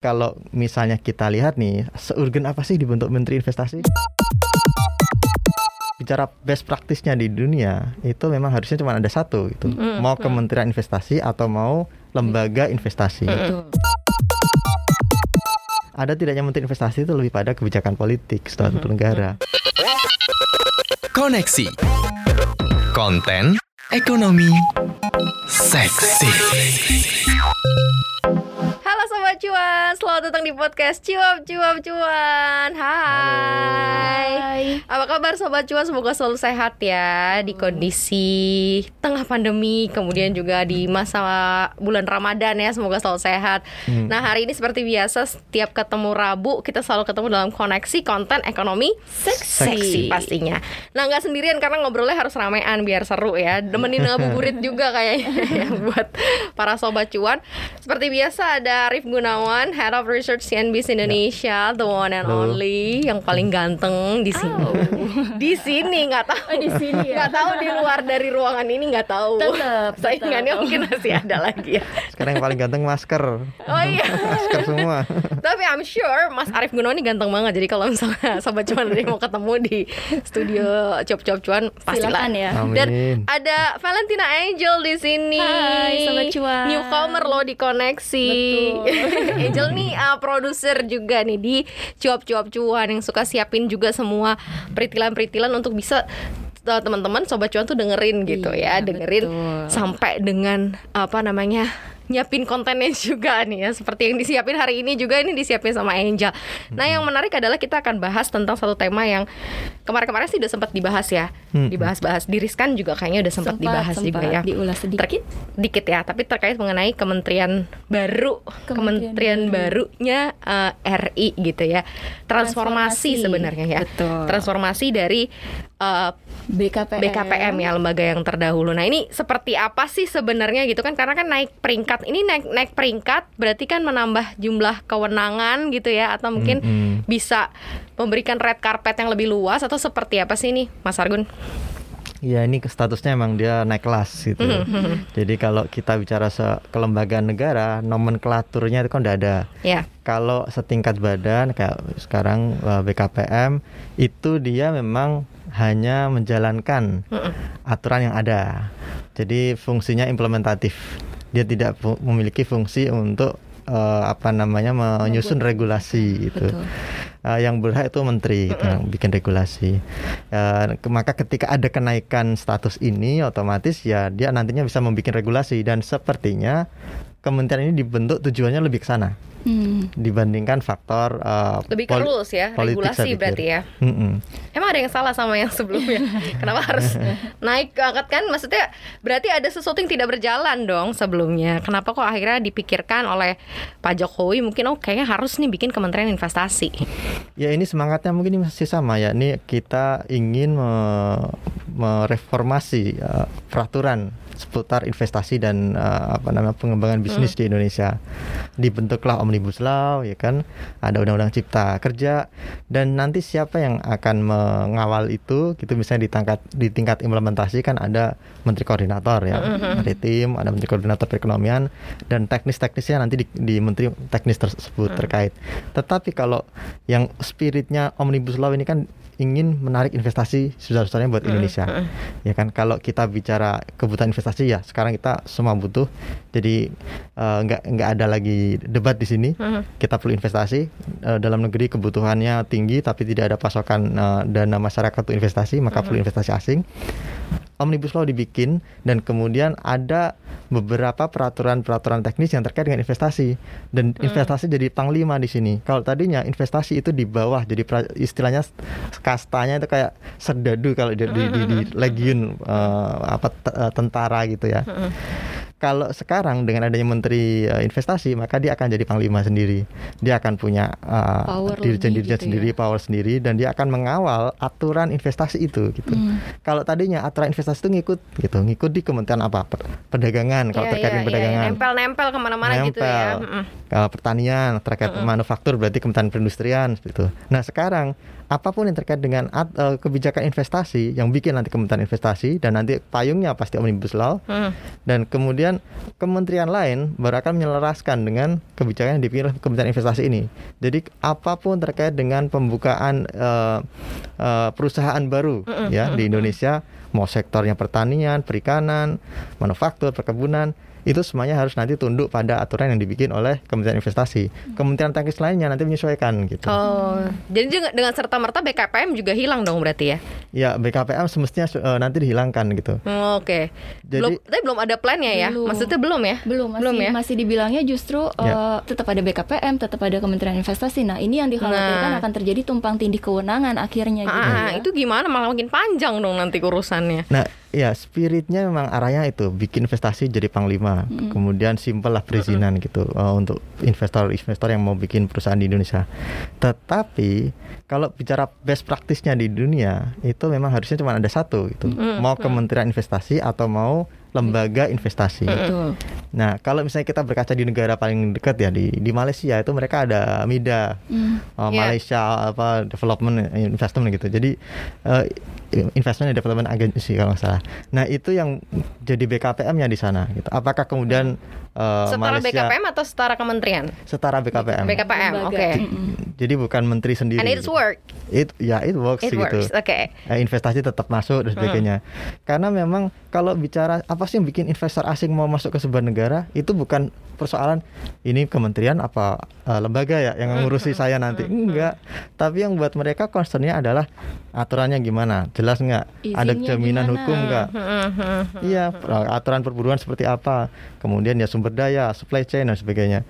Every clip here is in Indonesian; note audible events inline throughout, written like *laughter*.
Kalau misalnya kita lihat nih, seurgen apa sih dibentuk Menteri Investasi? Bicara best practice-nya di dunia, itu memang harusnya cuma ada satu gitu. Mm, mau mm. Kementerian Investasi atau mau lembaga investasi. Betul. Ada tidaknya Menteri Investasi itu lebih pada kebijakan politik suatu negara. Koneksi Konten Ekonomi Seksi Cuan, selamat datang di podcast Cuap Cuap Cuan Hai. Apa kabar Sobat Cuan? Semoga selalu sehat ya Di kondisi tengah pandemi Kemudian juga di masa bulan Ramadan ya. Semoga selalu sehat. Hmm. Nah hari ini seperti biasa Setiap ketemu Rabu Kita selalu ketemu dalam koneksi konten ekonomi seksi, Seksi. pastinya. Nah nggak sendirian karena ngobrolnya harus ramean Biar seru ya. Demenin ngabuburit *laughs* juga kayaknya ya, *laughs* Buat para Sobat Cuan Seperti biasa ada Arif Gunawan, Head of Research CNBC Indonesia, the one and Halo. only, yang paling ganteng di sini. *laughs* Di sini nggak tahu. Oh, di sini ya? Nggak tahu di luar dari ruangan ini nggak tahu. Tetep, *laughs* Saingannya tetep. mungkin masih ada lagi ya. Sekarang yang paling ganteng masker. Oh iya. Masker semua. *laughs* Tapi I'm sure Mas Arif Gunawan ini ganteng banget. Jadi kalau misalnya sobat cuan yang mau ketemu di studio Cop Cop Cuan pastilah. Silakan ya. Amin. Dan ada Valentina Angel di sini. Hai, Sobat Cuan. Newcomer loh di koneksi. Betul. Angel nih uh, produser juga nih di cuap-cuap cuan yang suka siapin juga semua peritilan-peritilan untuk bisa uh, teman-teman sobat cuan tuh dengerin gitu ya, Iya, dengerin betul. sampai dengan apa namanya nyiapin kontennya *laughs* juga nih ya seperti yang disiapin hari ini juga ini disiapin sama Angel. Nah yang menarik adalah kita akan bahas tentang satu tema yang kemarin-kemarin sih udah sempat dibahas ya, Hmm. dibahas-bahas. Diriskan juga kayaknya udah sempat, dibahas juga ya. Diulas sedikit. Ter- dikit ya, tapi terkait mengenai kementerian baru, kementerian, Kementerian baru. barunya eh, RI gitu ya. Transformasi, Transformasi. sebenarnya ya. Betul. Transformasi dari eh, BKPM. BKPM ya lembaga yang terdahulu. Nah, ini seperti apa sih sebenarnya gitu kan? Karena kan naik peringkat. Ini naik naik peringkat berarti kan menambah jumlah kewenangan gitu ya atau mungkin Mm-mm. bisa memberikan red carpet yang lebih luas atau seperti apa sih ini, Mas Argun? Ya ini statusnya emang dia naik kelas gitu. Jadi kalau kita bicara se- kelembagaan negara, nomenklaturnya itu kan udah ada. Ya. Kalau setingkat badan kayak sekarang eh, BKPM itu dia memang hanya menjalankan aturan yang ada. Jadi fungsinya implementatif. Dia tidak fu- memiliki fungsi untuk eh, apa namanya menyusun regulasi gitu. Betul. Eh, yang berhak itu menteri gitu, yang bikin regulasi. Ke- maka ketika ada kenaikan status ini otomatis ya dia nantinya bisa membuat regulasi dan sepertinya kementerian ini dibentuk tujuannya lebih ke sana Hmm. dibandingkan faktor eh, Lebih ke rules ya, regulasi berarti ya. Mm-mm. Emang ada yang salah sama yang sebelumnya? *laughs* Kenapa harus naik angkat kan? Maksudnya berarti ada sesuatu yang tidak berjalan dong sebelumnya. Kenapa kok akhirnya dipikirkan oleh Pak Jokowi mungkin oh kayaknya harus nih bikin Kementerian Investasi. Ya ini semangatnya mungkin masih sama ya. Ini kita ingin me- mereformasi eh, peraturan seputar investasi dan eh, apa namanya pengembangan bisnis di Indonesia. Dibentuklah omnibus law ya kan. Ada undang-undang cipta kerja dan nanti siapa yang akan mengawal itu gitu misalnya di tingkat di tingkat implementasi kan ada menteri koordinator ya. Ada tim, ada menteri koordinator perekonomian dan teknis-teknisnya nanti di, di menteri teknis tersebut terkait. Tetapi kalau yang spiritnya omnibus law ini kan ingin menarik investasi besar-besarnya buat Indonesia. Ya kan kalau kita bicara kebutuhan investasi ya sekarang kita semua butuh. Jadi eh, nggak nggak ada lagi debat di sini. Kita perlu investasi Eh, dalam negeri kebutuhannya tinggi tapi tidak ada pasokan eh, dana masyarakat untuk investasi maka perlu investasi asing. Omnibus Law dibikin dan kemudian ada beberapa peraturan-peraturan teknis yang terkait dengan investasi dan investasi jadi panglima di sini. Kalau tadinya investasi itu di bawah jadi pra- istilahnya kastanya itu kayak serdadu kalau di, di, di, di legiun eh, apa eh, tentara gitu ya. Kalau sekarang dengan adanya menteri eh, investasi maka dia akan jadi panglima sendiri. Dia akan punya eh, Power dirjen-dirjen lebih gitu sendiri, ya. power sendiri dan dia akan mengawal aturan investasi itu gitu. Hmm. Kalau tadinya aturan investasi itu ngikut gitu, ngikut di Kementerian apa? Per- Perdagangan kalau Iya, terkait iya, dengan iya, perdagangan. Nempel-nempel ke mana-mana gitu ya. Nempel. Mm-mm. Kalau pertanian terkait manufaktur berarti Kementerian Perindustrian seperti itu. Nah, sekarang apa pun yang terkait dengan at- eh, kebijakan investasi yang bikin nanti Kementerian Investasi dan nanti payungnya pasti Omnibus Law Hmm. dan kemudian kementerian lain baru akan menyelaraskan dengan kebijakan yang dipilih Kementerian Investasi ini. Jadi apa pun terkait dengan pembukaan eh, eh, perusahaan baru ya di Indonesia, mau sektornya pertanian, perikanan, manufaktur, perkebunan, itu semuanya harus nanti tunduk pada aturan yang dibikin oleh Kementerian Investasi. Kementerian teknis lainnya nanti menyesuaikan gitu. Oh, jadi dengan, dengan serta merta BKPM juga hilang dong berarti ya? Ya BKPM semestinya eh, nanti dihilangkan gitu. Hmm, Oke. Jadi- Belum, tapi belum ada plannya ya? Belum. Maksudnya belum ya? Belum masih Belum ya? masih dibilangnya justru Ya. eh, tetap ada BKPM, tetap ada Kementerian Investasi. Nah, ini yang dikhawatirkan Nah. akan terjadi tumpang tindih kewenangan akhirnya gitu Ah, ya. itu gimana? Malah makin panjang dong nanti urusannya. Nah, ya spiritnya memang arahnya itu bikin investasi jadi panglima, kemudian simpel lah perizinan gitu uh, untuk investor-investor yang mau bikin perusahaan di Indonesia. Tetapi kalau bicara best practice-nya di dunia itu memang harusnya cuma ada satu gitu, mau Kementerian Investasi atau mau lembaga investasi. Betul. Nah, kalau misalnya kita berkaca di negara paling dekat ya di di Malaysia itu mereka ada MIDA, Hmm. uh, Iya. Malaysia apa Development Investment gitu. Jadi uh, Investment and Development Agency kalau nggak salah. Nah, itu yang jadi BKPM-nya di sana gitu. Apakah kemudian uh, setara Malaysia BKPM atau setara kementerian? setara BKPM? BKPM, oke. Mm-mm. Jadi bukan menteri sendiri. And it's work. It ya it works It gitu. works. Oke. Eh, investasi tetap masuk dan sebagainya. Karena memang kalau bicara apa sih yang bikin investor asing mau masuk ke sebuah negara itu bukan persoalan ini kementerian apa eh, lembaga ya yang ngurusi saya nanti enggak. Tapi yang buat mereka concernnya adalah aturannya gimana, jelas nggak, ada jaminan gimana? hukum nggak, iya per- aturan perburuan seperti apa, kemudian ya sumber daya, supply chain dan sebagainya.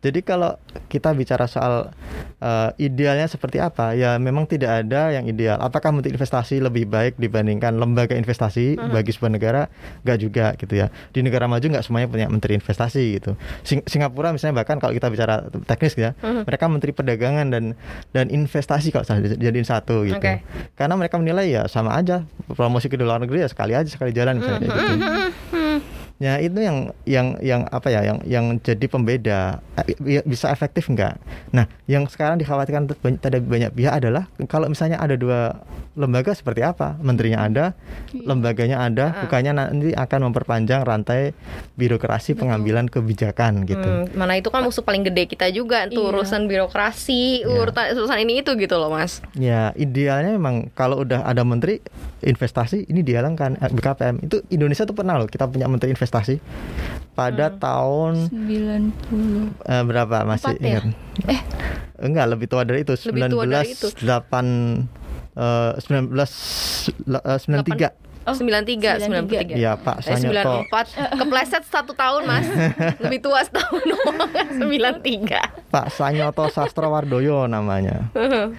Jadi kalau kita bicara soal eh, idealnya seperti apa, ya memang tidak ada yang ideal. Apakah menteri investasi lebih baik dibandingkan lembaga investasi bagi sebuah negara? Gak juga gitu ya. Di negara maju nggak semuanya punya menteri investasi gitu. Sing- Singapura misalnya bahkan kalau kita bicara teknis ya, mereka menteri perdagangan dan dan investasi kalau salah jadiin satu gitu. Oke. Karena mereka menilai ya sama aja promosi ke luar negeri ya sekali aja sekali jalan misalnya kayak gitu. Ya itu yang yang yang apa ya yang yang jadi pembeda Eh, bi- bisa efektif enggak? Nah yang sekarang dikhawatirkan banyak- ada banyak pihak adalah kalau misalnya ada dua lembaga seperti apa menterinya ada, lembaganya ada, bukannya nanti akan memperpanjang rantai birokrasi pengambilan kebijakan gitu. Hmm, mana itu kan musuh paling gede kita juga tuh Iya. urusan birokrasi, Iya. urutan urusan ini itu gitu loh mas. Ya idealnya memang kalau udah ada menteri investasi ini dijalankan eh, BKPM itu Indonesia tuh pernah loh kita punya menteri investasi pada tahun 90. eh, berapa masih Empat ya? ingat? Eh enggak lebih tua dari itu Lebih tua dari itu. 19 8 eh, 19 la- eh, 93 Oh, 93, 93. 93. Iya Pak Eh, Sanyoto 94 *laughs* Kepleset satu tahun mas. *laughs* Lebih tua setahun. *laughs* doang 93 Pak Sanyoto Sastrowardoyo namanya.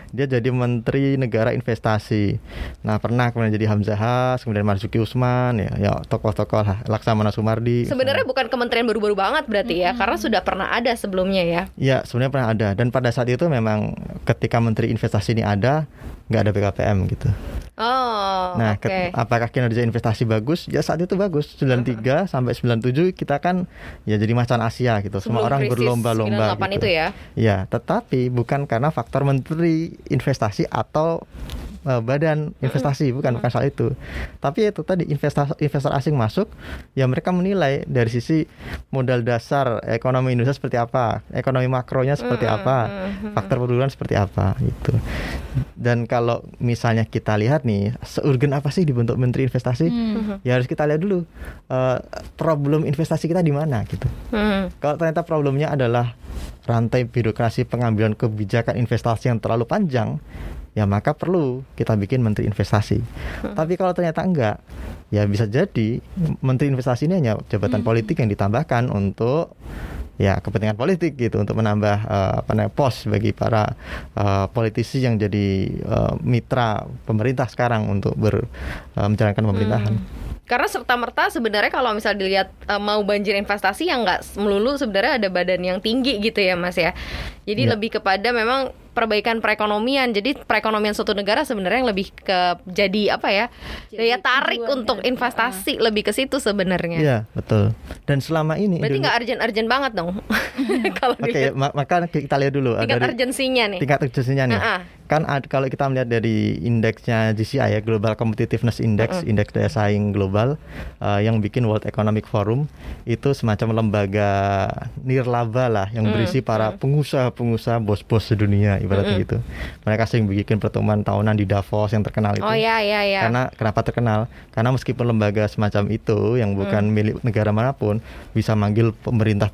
Dia jadi menteri negara investasi. Nah pernah kemudian jadi Hamzah kemudian Marzuki Usman ya ya tokoh-tokoh lah Laksamana Sumardi. Sebenarnya bukan kementerian baru-baru banget berarti ya Karena sudah pernah ada sebelumnya ya. Ya sebenarnya pernah ada. Dan pada saat itu memang ketika Menteri Investasi ini ada nggak ada BKPM gitu. Oh nah, ket- apakah kinerja investasi bagus? Ya saat itu bagus. 93 sampai 97 kita kan ya jadi macan Asia gitu. Semua Sebelum orang krisis berlomba-lomba 98 gitu. itu ya Ya, tetapi bukan karena faktor Menteri Investasi atau eh, badan investasi bukan bukan soal itu. Tapi itu tadi investor investor asing masuk ya mereka menilai dari sisi modal dasar ekonomi Indonesia seperti apa ekonomi makronya seperti apa faktor perburuan seperti apa gitu. Dan kalau misalnya kita lihat nih seurgen apa sih dibentuk menteri investasi? Ya harus kita lihat dulu eh, problem investasi kita di mana gitu. Hmm. kalau ternyata problemnya adalah rantai birokrasi pengambilan kebijakan investasi yang terlalu panjang, ya maka perlu kita bikin menteri investasi. Tapi kalau ternyata enggak, ya bisa jadi menteri investasi ini hanya jabatan politik yang ditambahkan untuk ya kepentingan politik gitu untuk menambah eh, apa namanya pos bagi para eh, politisi yang jadi eh, mitra pemerintah sekarang untuk ber, eh, menjalankan pemerintahan. Karena serta merta sebenarnya kalau misal dilihat mau banjir investasi yang nggak melulu sebenarnya ada badan yang tinggi gitu ya mas ya. Jadi Iya. lebih kepada memang perbaikan perekonomian. Jadi perekonomian suatu negara sebenarnya yang lebih ke jadi apa ya? Jadi daya tarik tujuan untuk dari- investasi lebih ke situ sebenarnya. Iya, betul. Dan selama ini Berarti nggak urgent-urgent banget dong. *laughs* Kalau Oke, dilihat ma- maka kita lihat dulu uh, tingkat dari urgensinya nih. tingkat urgensinya nih. Ah-ah. Kan ad- kalau kita melihat dari indeksnya GCI ya, Global Competitiveness Index, indeks daya saing global uh, yang bikin World Economic Forum itu semacam lembaga nirlaba lah yang berisi para pengusaha-pengusaha bos-bos sedunia ibaratnya gitu. Mereka sering bikin pertemuan tahunan di Davos yang terkenal itu. Oh ya ya ya. Karena kenapa terkenal? Karena meskipun lembaga semacam itu yang bukan Hmm. milik negara mana pun bisa manggil pemerintahan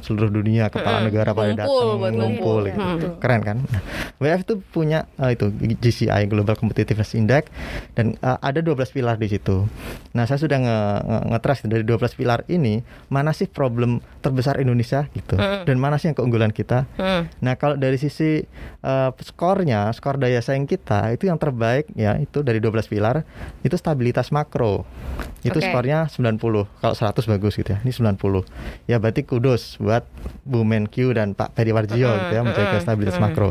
seluruh dunia, kepala Mm-mm. negara pada datang ngumpul ngumpul. gitu. Hmm. Betul. Keren kan? *laughs* Nah, WF itu punya eh, itu GCI Global Competitiveness Index dan eh, ada 12 pilar di situ. Nah, saya sudah nge, nge, nge-trace dari 12 pilar ini mana sih problem terbesar Indonesia gitu Mm-mm. dan mana sih yang keunggulan kita. Hmm. Nah, kalau dari sisi eh, skornya, skor daya saing kita itu yang terbaik ya, itu dari 12 pilar itu stabilitas makro. Itu Oke. skornya 90. Kalau 100 bagus gitu ya. Ini 90. Ya berarti kudos buat Bu Menkyu dan Pak Periwarjio Mm-mm, gitu ya menjaga stabilitas mm-mm. makro.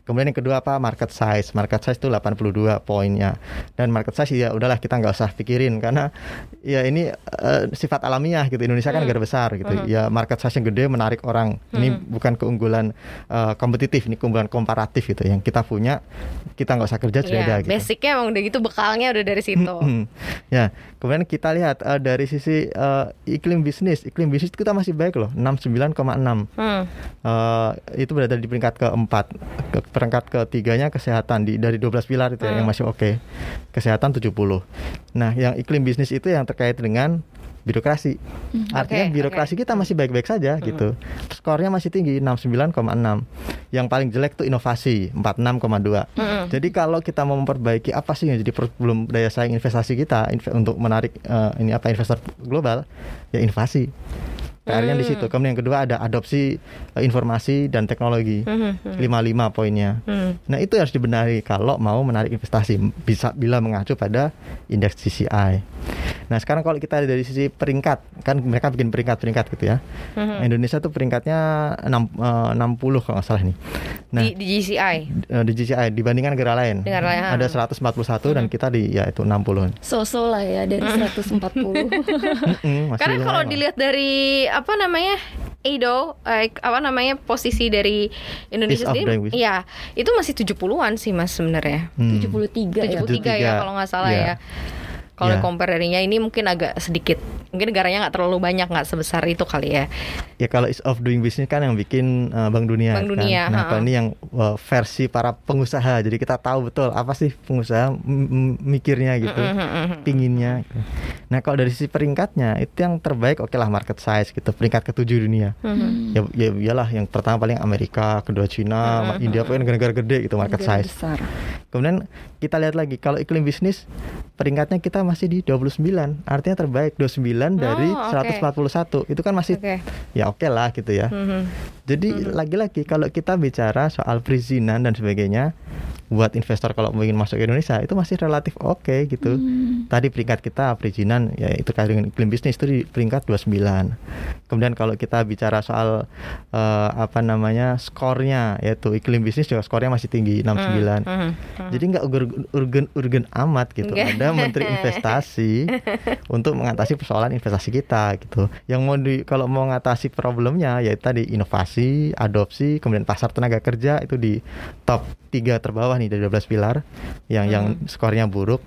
Kemudian yang kedua apa? Market size. Market size itu 82 poinnya. Dan market size ya udahlah kita nggak usah pikirin karena ya ini eh, sifat alamiah gitu. Indonesia kan Hmm. negara besar gitu. Hmm. Ya market size yang gede menarik orang. Ini Hmm. bukan keunggulan eh, kompetitif, ini keunggulan komparatif gitu. Yang kita punya kita nggak usah kerja sudah Iya, ada gitu. basicnya emang udah gitu bekalnya udah dari situ. Mm-mm. ya, kemudian kita lihat eh, dari sisi eh, iklim bisnis, iklim bisnis kita masih baik loh, 69,6. Hmm. Eh, itu berada di peringkat keempat. Ke peringkat ketiganya kesehatan di dari 12 pilar itu ya, yang Hmm. masih oke. Kesehatan 70. Nah, yang iklim bisnis itu yang terkait dengan birokrasi. Artinya Oke, birokrasi oke. kita masih baik-baik saja gitu. Skornya masih tinggi 69,6. Yang paling jelek tuh inovasi 46,2. Mm-mm. Jadi kalau kita mau memperbaiki apa sih yang jadi problem daya saing investasi kita untuk menarik eh, ini apa investor global ya inovasi. PR-nya di Hmm. situ. Kemudian yang kedua ada adopsi eh, informasi dan teknologi. Mhm. 55 poinnya. Hmm. Nah, itu harus dibenahi kalau mau menarik investasi bisa bila mengacu pada indeks GCI. Nah, sekarang kalau kita dari sisi peringkat, kan mereka bikin peringkat-peringkat gitu ya. Mhm. Indonesia tuh peringkatnya 6, eh, 60 kalau nggak salah nih. Nah, di, di GCI. eh, di GCI dibandingkan negara lain. Negara lain, ah. Ada 141 dan kita di ya itu 60. So-so lah ya dari 140. *laughs* Mm-mm, masih Karena kalau dilihat dari apa namanya Edo, eh, apa namanya posisi dari Indonesia sendiri, iya itu masih 70-an sih mas sebenarnya. Hmm. 73 ya. 73 ya 73, kalau nggak salah iya. ya. Kalau Iya. compare ini mungkin agak sedikit, mungkin negaranya nggak terlalu banyak nggak sebesar itu kali ya. Ya kalau is of doing business kan yang bikin uh, Bank Dunia. Bank kan. Dunia, Nah kalau ini yang uh, versi para pengusaha. Jadi kita tahu betul apa sih pengusaha mikirnya gitu, Mhm, pinginnya. Gitu. Nah kalau dari sisi peringkatnya itu yang terbaik oke lah market size gitu, peringkat ketujuh dunia. mhm. Ya, ya iyalah yang pertama paling Amerika, kedua Cina, Mhm. India pokoknya negara-negara gede gitu market Negara size. besar. Kemudian kita lihat lagi kalau iklim bisnis peringkatnya kita masih di 29, artinya terbaik 29 dari Oh, oke. 141. Itu kan masih Oke. ya oke lah gitu ya. Mhm. Jadi lagi-lagi kalau kita bicara soal perizinan dan sebagainya buat investor kalau ingin masuk ke Indonesia itu masih relatif oke gitu. Hmm. Tadi peringkat kita perizinan ya itu dengan iklim bisnis itu di peringkat 29. Kemudian kalau kita bicara soal eh, apa namanya skornya yaitu iklim bisnis juga skornya masih tinggi 69. Mhm, mhm. Jadi nggak urgen urgen urgen amat gitu. Nggak. Ada menteri investasi *laughs* untuk mengatasi persoalan investasi kita gitu. Yang mau di kalau mau mengatasi problemnya ya tadi inovasi, adopsi, kemudian pasar tenaga kerja itu di top tiga terbawah nih dari 12 pilar yang yang skornya buruk.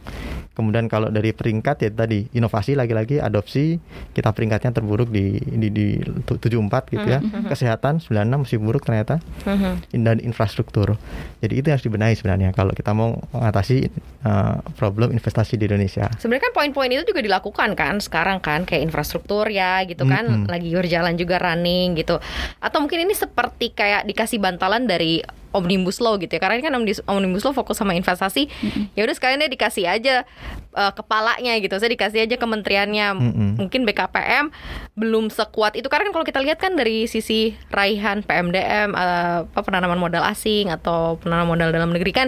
Kemudian kalau dari peringkat ya tadi inovasi lagi-lagi adopsi kita peringkatnya terburuk di di, di tu- 74 gitu ya. Kesehatan 96 masih buruk ternyata Mhm. dan infrastruktur. Jadi itu yang harus dibenahi sebenarnya kalau kita mau mengatasi uh, problem investasi di Indonesia. Sebenarnya kan poin-poin itu juga dilakukan kan sekarang kan kayak infrastruktur ya gitu kan Mm-mm. lagi berjalan juga running gitu. Atau mungkin ini seperti kayak dikasih bantalan dari omnibus law gitu ya. Karena ini kan omnibus, law fokus sama investasi. Ya udah sekalian deh dikasih aja uh, kepalanya gitu. Saya dikasih aja kementeriannya. Mm-mm. Mungkin BKPM belum sekuat itu karena kan kalau kita lihat kan dari sisi raihan PMDM uh, apa penanaman modal asing atau penanaman modal dalam negeri kan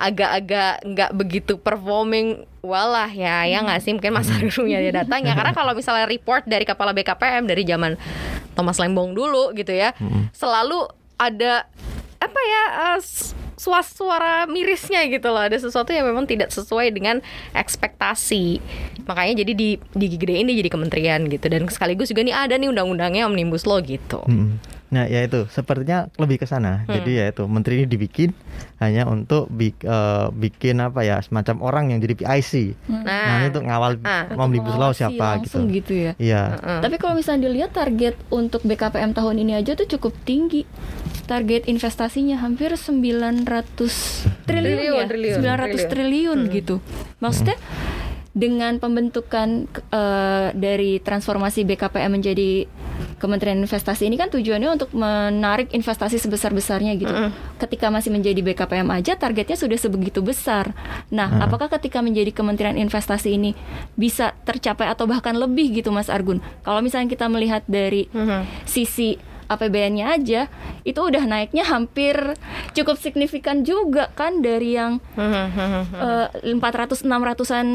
agak-agak nggak begitu performing well lah ya ya nggak sih? Mungkin Mas Arif punya dia datanya karena kalau misalnya report dari kepala BKPM dari zaman Thomas Lembong dulu gitu ya Mm-mm. selalu ada apa ya uh, suas suara mirisnya gitu loh. Ada sesuatu yang memang tidak sesuai dengan ekspektasi. Makanya jadi di digedein dia jadi kementerian gitu. Dan sekaligus juga nih ada nih undang-undangnya omnibus law gitu. Hmm. Nah, ya itu sepertinya lebih ke sana. Hmm. Jadi ya itu menteri ini dibikin hanya untuk bik- eh, bikin apa ya semacam orang yang jadi PIC. nah, Nah, ini untuk ngawal Ah. Omnibus law siapa gitu. langsung gitu ya. Iya. Heeh. Tapi kalau misalnya dilihat target untuk BKPM tahun ini aja tuh cukup tinggi. Target investasinya hampir 900 Triliun, triliun, ya. triliun, 900 triliun, gitu. Maksudnya dengan pembentukan eh, dari transformasi BKPM menjadi Kementerian Investasi ini kan tujuannya untuk menarik investasi sebesar-besarnya gitu. Ketika masih menjadi BKPM aja targetnya sudah sebegitu besar. Nah, Mm. apakah ketika menjadi Kementerian Investasi ini bisa tercapai atau bahkan lebih gitu Mas Argun? Kalau misalnya kita melihat dari Mhm. sisi APBN-nya aja itu udah naiknya hampir cukup signifikan juga kan dari yang Mhm, mhm. eh, 400 600-an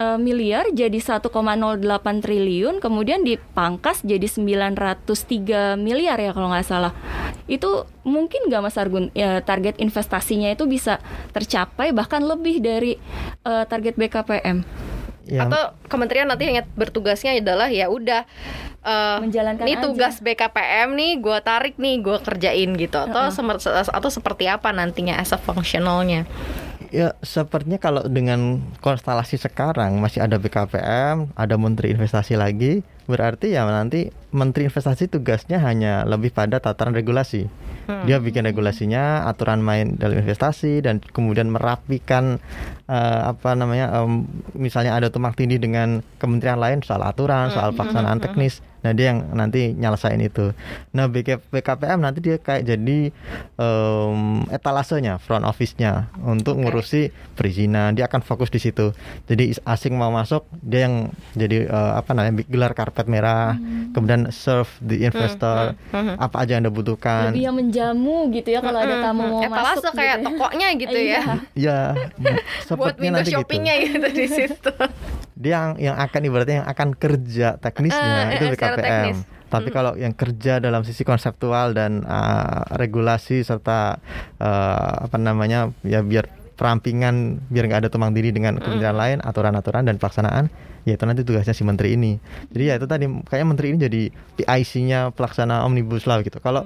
eh, miliar jadi 1,08 triliun kemudian dipangkas jadi 903 miliar ya kalau nggak salah. Itu mungkin nggak Mas Argun ya target investasinya itu bisa tercapai bahkan lebih dari eh, target BKPM. Ya, atau kementerian nanti hanya bertugasnya adalah ya udah eh, Menjalankan ini aja. tugas BKPM nih gue tarik nih gue kerjain gitu. Atau semer- atau seperti apa nantinya as a functionalnya ya sepertinya kalau dengan konstelasi sekarang masih ada BKPM, ada Menteri Investasi lagi, berarti ya nanti Menteri Investasi tugasnya hanya lebih pada tataran regulasi. Dia bikin regulasinya, aturan main dalam investasi dan kemudian merapikan eh, apa namanya, em, misalnya ada tumpang tindih dengan kementerian lain soal aturan, soal pelaksanaan teknis. Nah dia yang nanti nyelesain itu. Nah BK, BKPM nanti dia kayak jadi em, etalasenya, front office-nya untuk ngurusi perizinan. Dia akan fokus di situ. Jadi asing mau masuk, dia yang jadi eh, apa namanya gelar karpet merah, kemudian serve the investor, apa aja yang anda butuhkan. Lebih yang menjamu gitu ya kalau ada tamu mau etalase masuk kayak gitu ya. tokonya gitu Iya. ya *laughs* Ya, buat sepertinya window nanti gitu. shoppingnya gitu. di situ *laughs* Dia yang yang akan ibaratnya yang akan kerja teknisnya Eh, itu eh, BKPM. teknis. Tapi kalau yang kerja dalam sisi konseptual dan uh, regulasi serta uh, apa namanya ya biar perampingan biar nggak ada tumpang tindih dengan kementerian lain aturan-aturan dan pelaksanaan ya itu nanti tugasnya si menteri ini. Jadi ya itu tadi kayaknya menteri ini jadi PIC-nya pelaksana omnibus law gitu. Kalau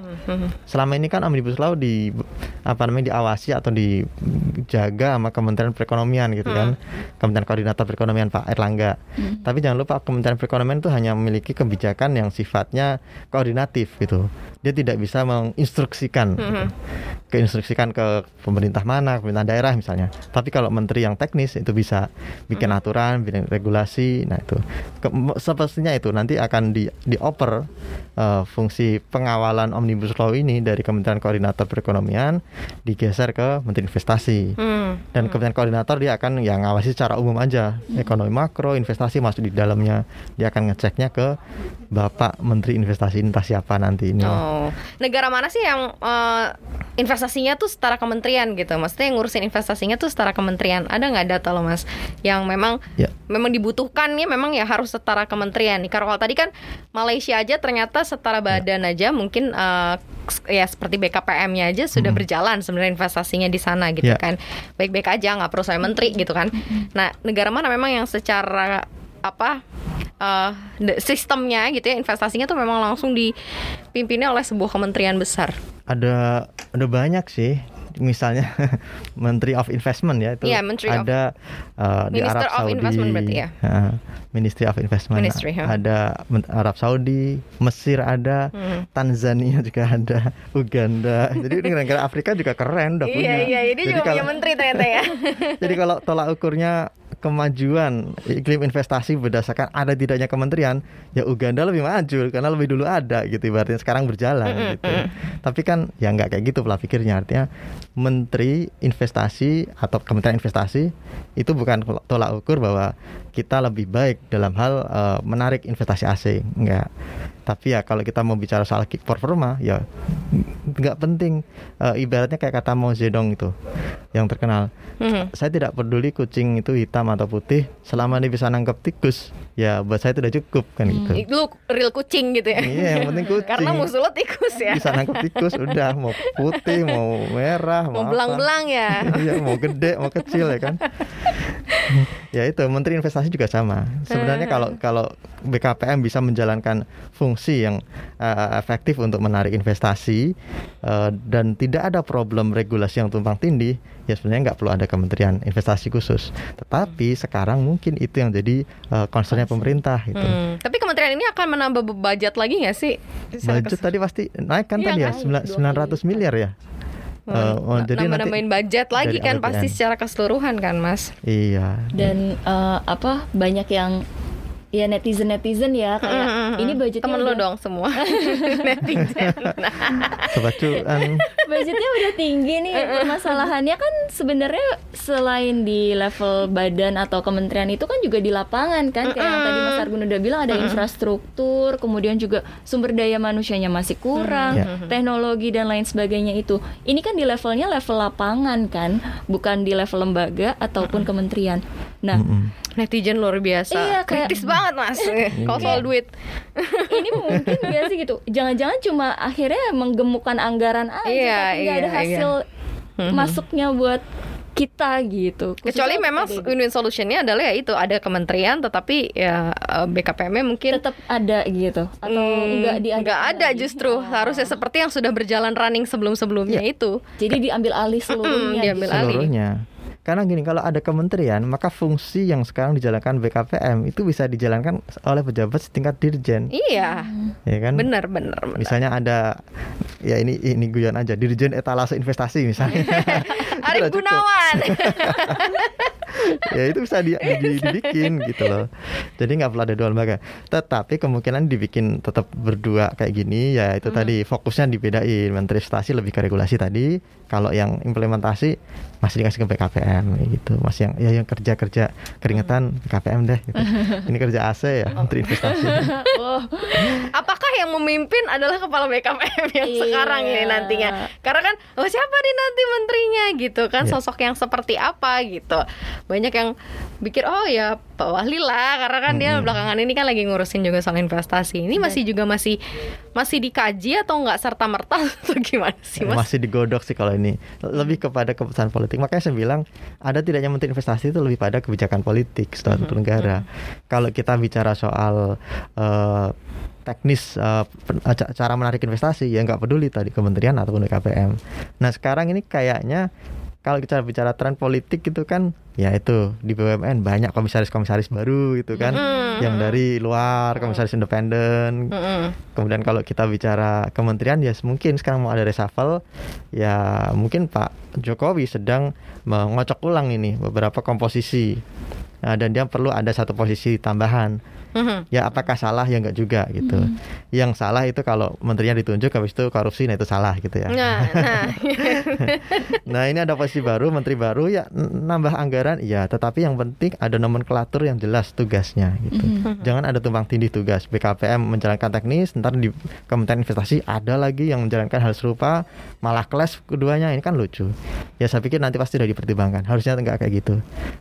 selama ini kan omnibus law di apa namanya diawasi atau dijaga sama Kementerian Perekonomian gitu kan. Kementerian Koordinator Perekonomian Pak Erlangga. Tapi jangan lupa Kementerian Perekonomian itu hanya memiliki kebijakan yang sifatnya koordinatif gitu. Dia tidak bisa menginstruksikan gitu. keinstruksikan ke pemerintah mana pemerintah daerah misalnya. Tapi kalau menteri yang teknis itu bisa bikin aturan bikin regulasi nah itu. Sepertinya itu nanti akan di dioper eh, fungsi pengawalan omnibus law ini dari Kementerian Koordinator Perekonomian digeser ke Menteri Investasi Hmm. dan Kementerian Koordinator dia akan yang ngawasi secara umum aja ekonomi makro investasi masuk di dalamnya dia akan ngeceknya ke Bapak Menteri Investasi entah siapa nanti ini Oh, negara mana sih yang eh, investasinya tuh setara kementerian gitu? Maksudnya yang ngurusin investasinya tuh setara kementerian. Ada nggak data lo mas? Yang memang Ya. memang dibutuhkan nih, memang ya harus setara kementerian nih. Karena kalau tadi kan Malaysia aja ternyata setara badan aja mungkin eh, ya seperti BKPM-nya aja sudah berjalan sebenarnya investasinya di sana gitu Ya. kan. Baik-baik aja nggak perlu saya menteri gitu kan. Nah, negara mana memang yang secara apa de- sistemnya gitu ya investasinya tuh memang langsung dipimpinnya oleh sebuah kementerian besar. ada ada banyak sih misalnya *laughs* Menteri of Investment ya itu Iya, Menteri of- ada uh, di Minister Arab of Saudi Investment berarti ya? Uh, Ministry of Investment Ministry, ya. ada Arab Saudi Mesir ada Hmm. Tanzania *laughs* juga ada Uganda jadi negara-negara Afrika juga keren udah punya Iya iya, ini Jadi juga punya menteri ternyata ya. *laughs* jadi kalau tolak ukurnya kemajuan iklim investasi berdasarkan ada tidaknya kementerian, ya Uganda lebih maju karena lebih dulu ada gitu ibaratnya sekarang berjalan gitu. Tapi kan ya nggak kayak gitu pola pikirnya artinya menteri investasi atau kementerian investasi itu bukan tolak ukur bahwa kita lebih baik dalam hal eh, menarik investasi asing, enggak. Tapi ya kalau kita mau bicara soal performa ya nggak penting Eh, ibaratnya kayak kata Mao Zedong itu yang terkenal. Mhm. Saya tidak peduli kucing itu hitam atau putih, selama dia bisa nangkep tikus, ya buat saya itu udah cukup kan gitu. Lu real kucing gitu ya. Iya, yang penting *laughs* kucing. Karena musuh lo tikus ya. bisa nangkep tikus udah mau putih, mau merah, Mau belang-belang ya. *laughs* Iya, mau gede, mau kecil ya kan. *laughs* ya itu Menteri Investasi juga sama. Sebenarnya kalau kalau BKPM bisa menjalankan fungsi yang uh, efektif untuk menarik investasi uh, dan tidak ada problem regulasi yang tumpang tindih, ya sebenarnya nggak perlu ada Kementerian Investasi khusus. Tetapi sekarang mungkin itu yang jadi uh, concernnya pemerintah gitu. Hmm, Tapi kementerian ini akan menambah budget lagi nggak sih? Budget tadi pasti naik kan Iya tadi ya kan? sembilan- Dua 900 miliar ya. Uh, oh, jadi nanti nambah-nambahin budget lagi kan APBN. pasti secara keseluruhan kan mas iya. dan eh, apa banyak yang ya netizen netizen ya kayak Mm-mm. ini budgetnya temen lo udah- dong semua. *laughs* Netizen. Cuan. budgetnya udah tinggi nih permasalahannya kan sebenarnya selain di level badan atau kementerian itu kan juga di lapangan kan kayak yang tadi Mas Argun udah bilang ada infrastruktur kemudian juga sumber daya manusianya masih kurang Ya. teknologi dan lain sebagainya itu. Ini kan di levelnya level lapangan kan bukan di level lembaga ataupun kementerian nah Mm-mm. netizen luar biasa Iya, kayak- kritis banget mas *laughs* kalau soal duit *laughs* ini mungkin gak sih gitu jangan-jangan cuma akhirnya menggemukkan anggaran aja Iya, tapi nggak ada iya, hasil masuknya buat kita gitu kecuali Khususnya memang PDB. win-win solutionnya adalah ya itu ada kementerian tetapi ya eh, BKPM-nya mungkin tetap ada gitu atau Hmm, enggak diadakan nggak ada lagi? justru Oh. harusnya seperti yang sudah berjalan running sebelum-sebelumnya itu jadi diambil alih seluruhnya diambil gitu. alih. seluruhnya. Karena gini, kalau ada kementerian, maka fungsi yang sekarang dijalankan BKPM itu bisa dijalankan oleh pejabat setingkat dirjen, iya ya kan? benar benar benar. Misalnya ada, ya ini ini guyon aja, dirjen etalase investasi misalnya. *laughs* Arif. Gunawan *laughs* ya itu bisa di, di- *laughs* dibikin gitu loh. Jadi nggak perlu ada dua lembaga. Tetapi kemungkinan dibikin tetap berdua kayak gini, ya itu tadi fokusnya dibedain. Menteri investasi lebih ke regulasi tadi. Kalau yang implementasi masih dikasih ke BKPM gitu. Masih yang ya yang kerja kerja keringetan BKPM deh. Gitu. *laughs* Ini kerja AC ya Menteri investasi. *laughs* oh apakah yang memimpin adalah kepala BKPM yang Iya. sekarang ini nantinya karena kan oh siapa nih nanti menterinya gitu kan Iya. sosok yang seperti apa gitu banyak yang pikir oh ya Pak Wahli lah karena kan dia Mm-mm. belakangan ini kan lagi ngurusin juga soal investasi. Ini masih juga masih masih dikaji atau nggak serta merta *laughs* atau gimana sih mas? masih digodok sih kalau ini. Lebih kepada keputusan politik. Makanya saya bilang ada tidaknya menteri investasi itu lebih pada kebijakan politik suatu negara. Kalau kita bicara soal eh, teknis eh, eh, ca- cara menarik investasi ya nggak peduli tadi kementerian ataupun BKPM nah sekarang ini kayaknya kalau kita bicara tren politik gitu kan ya itu di BUMN banyak komisaris-komisaris baru gitu kan Mm-mm. yang dari luar komisaris independen Mm-mm. Kemudian kalau kita bicara kementerian ya mungkin sekarang mau ada reshuffle ya mungkin Pak Jokowi sedang mengocok ulang ini beberapa komposisi Nah, dan dia perlu ada satu posisi tambahan. Mhm. Ya apakah salah ya enggak juga gitu. Yang salah itu kalau menterinya ditunjuk habis itu korupsi nah itu salah gitu ya. Nah, nah. *laughs* Nah ini ada posisi baru, menteri baru ya nambah anggaran, ya. Tetapi yang penting ada nomenklatur yang jelas tugasnya gitu. Jangan ada tumpang tindih tugas. BKPM menjalankan teknis, ntar di Kementerian Investasi ada lagi yang menjalankan hal serupa, malah kelas keduanya ini kan lucu. Ya saya pikir nanti pasti sudah dipertimbangkan. Harusnya enggak kayak gitu.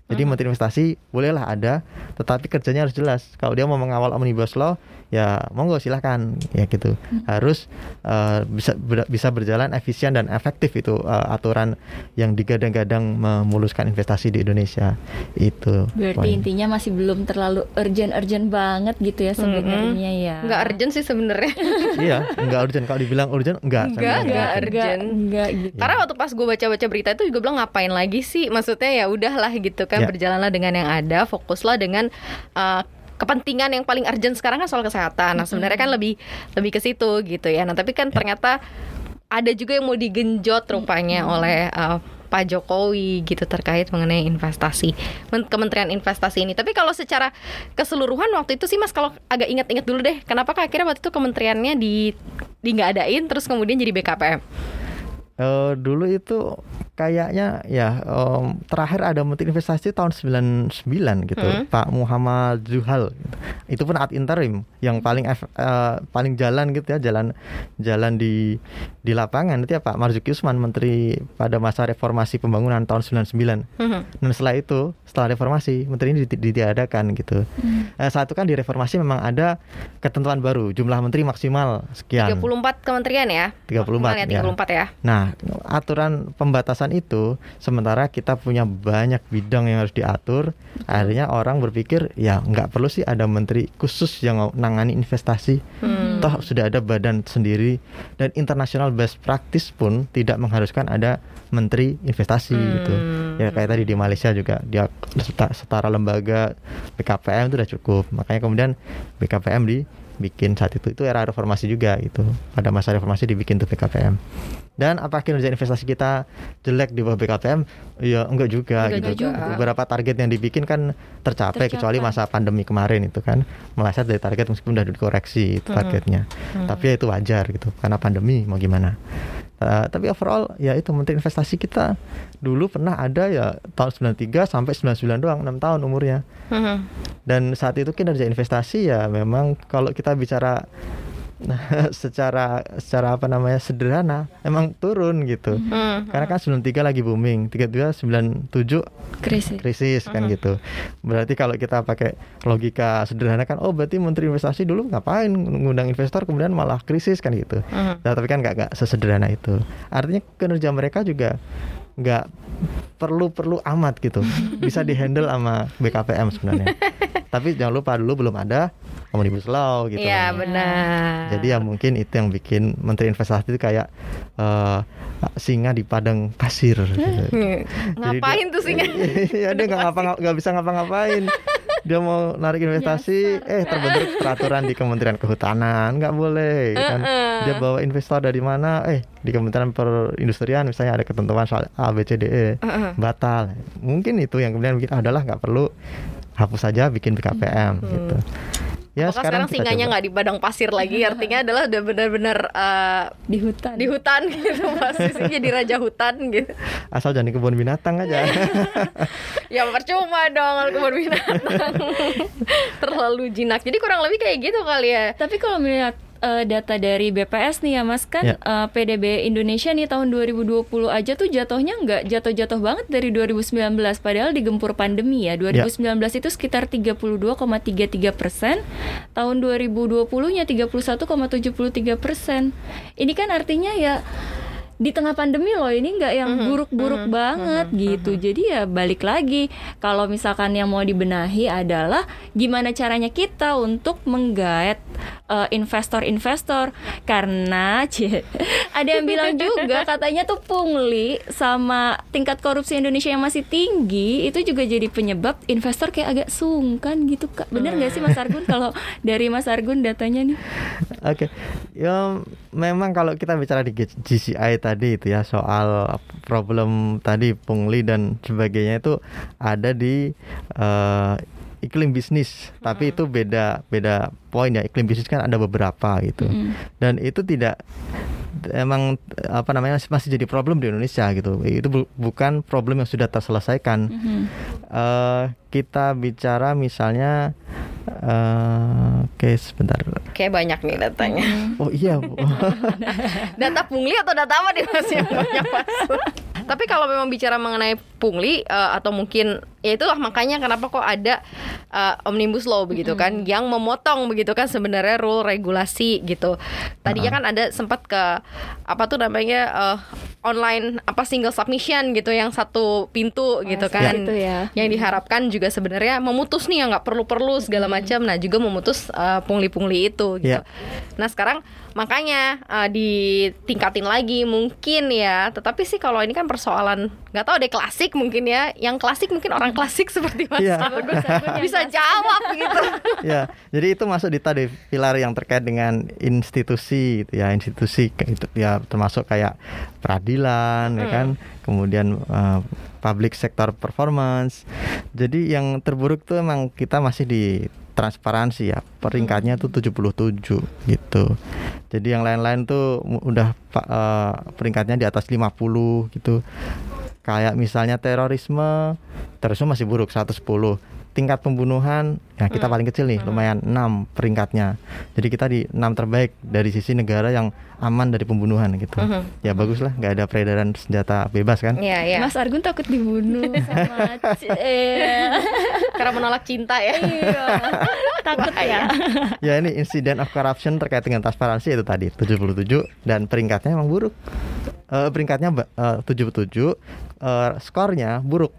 Jadi Menteri Investasi bolehlah ada, tetapi kerjanya harus jelas. Kalau dia mau mengawal omnibus law, ya monggo silahkan ya gitu. Harus eh, bisa ber- bisa berjalan efisien dan efektif itu eh, aturan yang digadang-gadang memuluskan investasi di Indonesia itu. berarti poin. intinya masih belum terlalu urgent-urgent banget gitu ya sebenarnya ya nggak urgent sih sebenarnya. *laughs* iya, enggak urgent. Kalau dibilang urgent, Enggak, bilang enggak urgent. enggak gitu Karena waktu pas gue baca-baca berita itu juga bilang ngapain lagi sih? Maksudnya ya udahlah gitu kan Ya. berjalanlah dengan yang ada, fokuslah dengan uh, kepentingan yang paling urgent sekarang kan soal kesehatan. Nah sebenarnya kan lebih lebih ke situ gitu ya. Nah tapi kan ternyata ada juga yang mau digenjot rupanya oleh uh, Pak Jokowi gitu terkait mengenai investasi Men- Kementerian Investasi ini. Tapi kalau secara keseluruhan waktu itu sih Mas kalau agak ingat-ingat dulu deh, kenapa akhirnya waktu itu kementeriannya di di nggak adain terus kemudian jadi BKPM? Eh, dulu itu kayaknya ya um, terakhir ada menteri investasi tahun 99 gitu Hmm. Pak Muhammad Zuhal gitu. itu pun ad interim yang paling eh, paling jalan gitu ya jalan jalan di di lapangan itu ya Pak Marzuki Usman menteri pada masa reformasi pembangunan tahun 99 Mhm. dan setelah itu setelah reformasi menteri ini diti- ditiadakan gitu Eh, saat itu kan di reformasi memang ada ketentuan baru jumlah menteri maksimal sekian 34 kementerian ya 34, Maksimal ya, ya. 34 ya Nah, aturan pembatasan itu sementara kita punya banyak bidang yang harus diatur, akhirnya orang berpikir ya nggak perlu sih ada menteri khusus yang nangani investasi. Hmm. Toh sudah ada badan sendiri dan international best practice pun tidak mengharuskan ada menteri investasi gitu. Hmm. Ya kayak tadi di Malaysia juga dia seta- setara lembaga BKPM itu udah cukup. Makanya kemudian BKPM dibikin saat itu itu era reformasi juga gitu. Pada masa reformasi dibikin tuh BKPM. Dan apa kinerja investasi kita jelek di bawah BKPM? Ya enggak juga Enggak gitu. juga. Beberapa target yang dibikin kan tercapai, Tercapai. kecuali masa pandemi kemarin itu kan meleset dari target meskipun udah dikoreksi itu targetnya. Tapi ya itu wajar gitu karena pandemi mau gimana. Uh, tapi overall ya itu menteri investasi kita dulu pernah ada ya tahun 93 sampai 99 doang 6 tahun umurnya. Mhm. Dan saat itu kinerja investasi ya memang kalau kita bicara *laughs* secara secara apa namanya sederhana emang turun gitu. Hmm. Karena kan 93 lagi booming, 32 97 krisis. krisis kan gitu. Berarti kalau kita pakai logika sederhana kan oh berarti menteri investasi dulu ngapain ngundang investor kemudian malah krisis kan gitu. Mhm. Nah, tapi kan nggak nggak sesederhana itu. Artinya kinerja mereka juga nggak perlu-perlu amat gitu. Bisa dihandle sama BKPM sebenarnya. *laughs* tapi jangan lupa dulu belum ada omnibus law gitu. Iya benar. Jadi ya mungkin itu yang bikin menteri investasi itu kayak eh, singa di padang pasir. Gitu. *laughs* Ngapain tuh singa? *laughs* Iya dia nggak ngapa nggak bisa ngapa-ngapain. Dia mau narik investasi, eh terbentuk peraturan di Kementerian Kehutanan nggak boleh kan. Dia bawa investor dari mana? Eh di Kementerian Perindustrian misalnya ada ketentuan soal A B C D E batal. Mungkin itu yang kemudian bikin adalah nggak perlu hapus saja bikin BKPM gitu. Ya Apakah sekarang, kita singanya nggak di padang pasir lagi? *laughs* Artinya adalah udah benar-benar eh, di hutan. di hutan gitu, posisinya jadi raja hutan gitu. asal jangan di kebun binatang aja. *laughs* Ya percuma dong kalau kebun binatang *laughs* terlalu jinak. Jadi kurang lebih kayak gitu kali ya. Tapi kalau melihat eh, data dari BPS nih ya Mas kan Ya. eh, PDB Indonesia nih tahun 2020 aja tuh jatuhnya nggak jatuh-jatuh banget dari 2019 padahal digempur pandemi ya. 2019 itu sekitar 32,33 persen tahun 2020-nya 31,73 persen. Ini kan artinya ya di tengah pandemi loh ini nggak yang Mhm, buruk-buruk mhm, banget mhm, gitu. Jadi ya balik lagi kalau misalkan yang mau dibenahi adalah gimana caranya kita untuk menggait eh, investor-investor. Karena *laughs* cie, ada yang bilang juga katanya tuh pungli sama tingkat korupsi Indonesia yang masih tinggi itu juga jadi penyebab investor kayak agak sungkan gitu kak. Bener nggak sih Mas Argun? Kalau dari Mas Argun datanya nih. Oke, ya memang kalau kita bicara di GCI tadi itu ya soal problem tadi pungli dan sebagainya itu ada di eh, iklim bisnis, tapi itu beda beda poin ya iklim bisnis kan ada beberapa gitu, Mm-mm. dan itu tidak emang apa namanya masih jadi problem di Indonesia gitu, itu bu- bukan problem yang sudah terselesaikan. Mhm. Eh, kita bicara misalnya, eh, oke sebentar, Kayak banyak nih datanya. oh iya. Bu. *laughs* Data pungli atau data apa nih Mas yang banyak masuk? Tapi kalau memang bicara mengenai pungli eh, atau mungkin ya itulah makanya kenapa kok ada eh, omnibus law begitu kan yang memotong begitu kan sebenarnya rule regulasi gitu. Tadinya kan ada sempat ke apa tuh namanya eh, online apa single submission gitu yang satu pintu gitu kan. itu ya. Yang diharapkan juga sebenarnya memutus nih yang nggak perlu-perlu segala macam. Nah juga memutus pungli-pungli itu gitu. Ya. Nah sekarang makanya eh, ditingkatin lagi mungkin ya. Tetapi sih kalau ini kan persoalan nggak tahu deh klasik mungkin ya. Yang klasik mungkin orang klasik seperti Mas. Argun *laughs* bisa jawab gitu. *laughs* ya, jadi itu masuk di tadi pilar yang terkait dengan institusi, gitu ya institusi kayak itu ya termasuk kayak peradilan, ya kan, kemudian eh, public sector performance. Jadi yang terburuk tuh emang kita masih di transparansi ya. Peringkatnya tuh 77 gitu. Jadi yang lain-lain tuh udah eh, peringkatnya di atas 50 gitu. Kayak misalnya terorisme, terorisme masih buruk 110. Tingkat pembunuhan, ya kita Hmm. paling kecil nih, lumayan 6 peringkatnya. Jadi kita di 6 terbaik dari sisi negara yang aman dari pembunuhan gitu. Mhm. Ya bagus lah, nggak ada peredaran senjata bebas kan? Iya, iya. Mas Argun takut dibunuh *laughs* sama eh, Karena menolak cinta ya. iya. takut ya. ya ini insiden of corruption terkait dengan transparansi itu tadi 77 dan peringkatnya emang buruk. Eh, peringkatnya eh, 77, eh, skornya buruk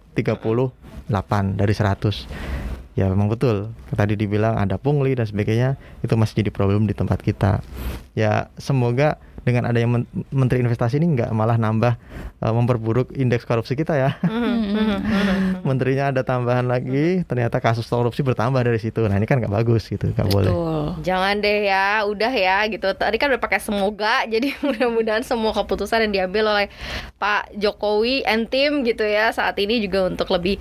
38 dari 100. Ya memang betul. Tadi dibilang ada pungli dan sebagainya, itu masih jadi problem di tempat kita. Ya semoga dengan adanya men- menteri investasi ini nggak malah nambah eh, memperburuk indeks korupsi kita ya. Menterinya ada tambahan lagi, ternyata kasus korupsi bertambah dari situ. Nah ini kan nggak bagus gitu, nggak boleh. Betul. Jangan deh ya, udah ya gitu. Tadi kan udah pakai semoga, *laughs* jadi mudah-mudahan semua keputusan yang diambil oleh Pak Jokowi and tim gitu ya saat ini juga untuk lebih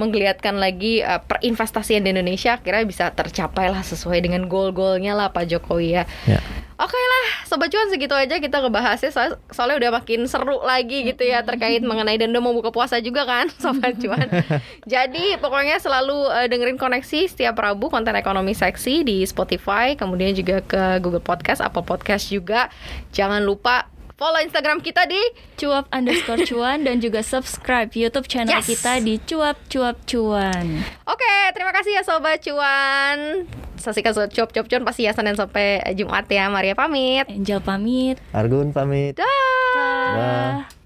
menggeliatkan lagi uh, perinvestasian di Indonesia akhirnya bisa tercapai lah sesuai dengan goal-goalnya lah Pak Jokowi ya. Ya. Oke lah, Sobat Cuan segitu aja kita ngebahasnya soal, soalnya udah makin seru lagi gitu ya terkait mengenai dan udah mau buka puasa juga kan *laughs* Sobat Cuan. Jadi pokoknya selalu eh, dengerin koneksi setiap Rabu konten ekonomi seksi di Spotify, kemudian juga ke Google Podcast, Apple Podcast juga. Jangan lupa follow Instagram kita di Cuap underscore cuan dan juga subscribe YouTube channel Yes. kita di Cuap Cuap Cuan. Oke, terima kasih ya Sobat Cuan. Saksikan Cuap Cuap Cuan pasti ya Senin sampai Jumat ya. Maria pamit. Angel pamit. Argun pamit. Dah. Dah.